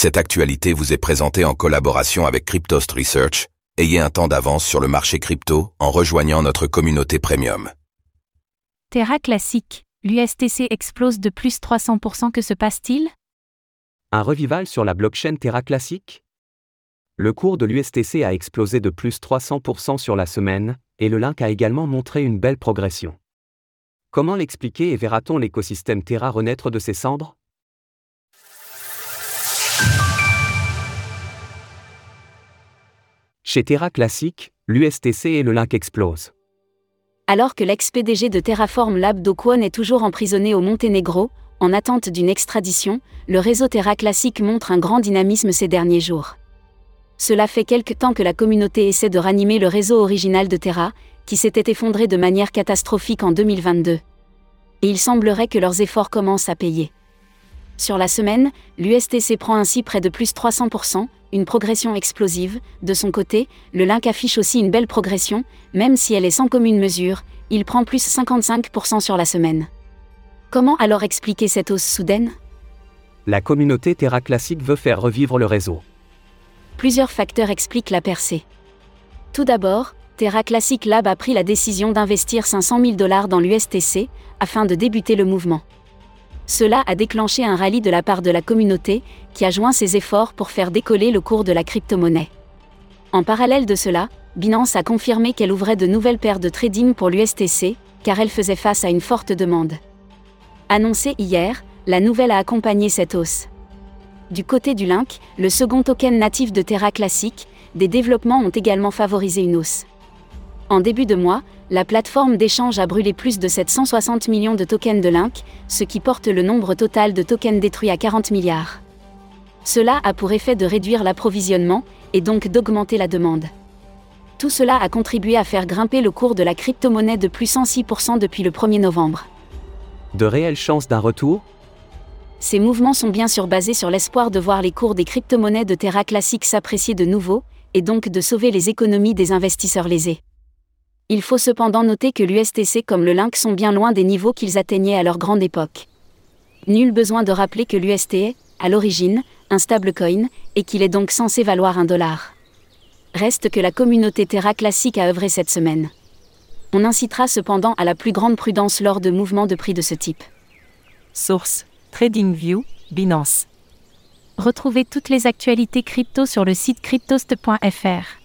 Cette actualité vous est présentée en collaboration avec Cryptost Research. Ayez un temps d'avance sur le marché crypto en rejoignant notre communauté premium. Terra classique, l'USTC explose de plus 300%. Que se passe-t-il? Un revival sur la blockchain Terra classique? Le cours de l'USTC a explosé de plus 300% sur la semaine, et le link a également montré une belle progression. Comment l'expliquer et verra-t-on l'écosystème Terra renaître de ses cendres? Chez Terra Classic, l'USTC et le link explosent. Alors que l'ex-PDG de Terraform Lab Do Kwon est toujours emprisonné au Monténégro, en attente d'une extradition, le réseau Terra Classic montre un grand dynamisme ces derniers jours. Cela fait quelque temps que la communauté essaie de ranimer le réseau original de Terra, qui s'était effondré de manière catastrophique en 2022. Et il semblerait que leurs efforts commencent à payer. Sur la semaine, l'USTC prend ainsi près de plus 300%, une progression explosive. De son côté, le Link affiche aussi une belle progression, même si elle est sans commune mesure, il prend plus 55% sur la semaine. Comment alors expliquer cette hausse soudaine? La communauté Terra Classic veut faire revivre le réseau. Plusieurs facteurs expliquent la percée. Tout d'abord, Terra Classic Lab a pris la décision d'investir 500 000 dollars dans l'USTC, afin de débuter le mouvement. Cela a déclenché un rallye de la part de la communauté, qui a joint ses efforts pour faire décoller le cours de la crypto-monnaie. En parallèle de cela, Binance a confirmé qu'elle ouvrait de nouvelles paires de trading pour l'USTC, car elle faisait face à une forte demande. Annoncée hier, la nouvelle a accompagné cette hausse. Du côté du Link, le second token natif de Terra Classic, des développements ont également favorisé une hausse. En début de mois, la plateforme d'échange a brûlé plus de 760 millions de tokens de Link, ce qui porte le nombre total de tokens détruits à 40 milliards. Cela a pour effet de réduire l'approvisionnement, et donc d'augmenter la demande. Tout cela a contribué à faire grimper le cours de la crypto-monnaie de plus 106% depuis le 1er novembre. De réelles chances d'un retour? Ces mouvements sont bien sûr basés sur l'espoir de voir les cours des crypto-monnaies de Terra Classic s'apprécier de nouveau, et donc de sauver les économies des investisseurs lésés. Il faut cependant noter que l'USTC comme le Link sont bien loin des niveaux qu'ils atteignaient à leur grande époque. Nul besoin de rappeler que l'UST est, à l'origine, un stablecoin, et qu'il est donc censé valoir un dollar. Reste que la communauté Terra classique a œuvré cette semaine. On incitera cependant à la plus grande prudence lors de mouvements de prix de ce type. Source TradingView, Binance. Retrouvez toutes les actualités crypto sur le site cryptost.fr.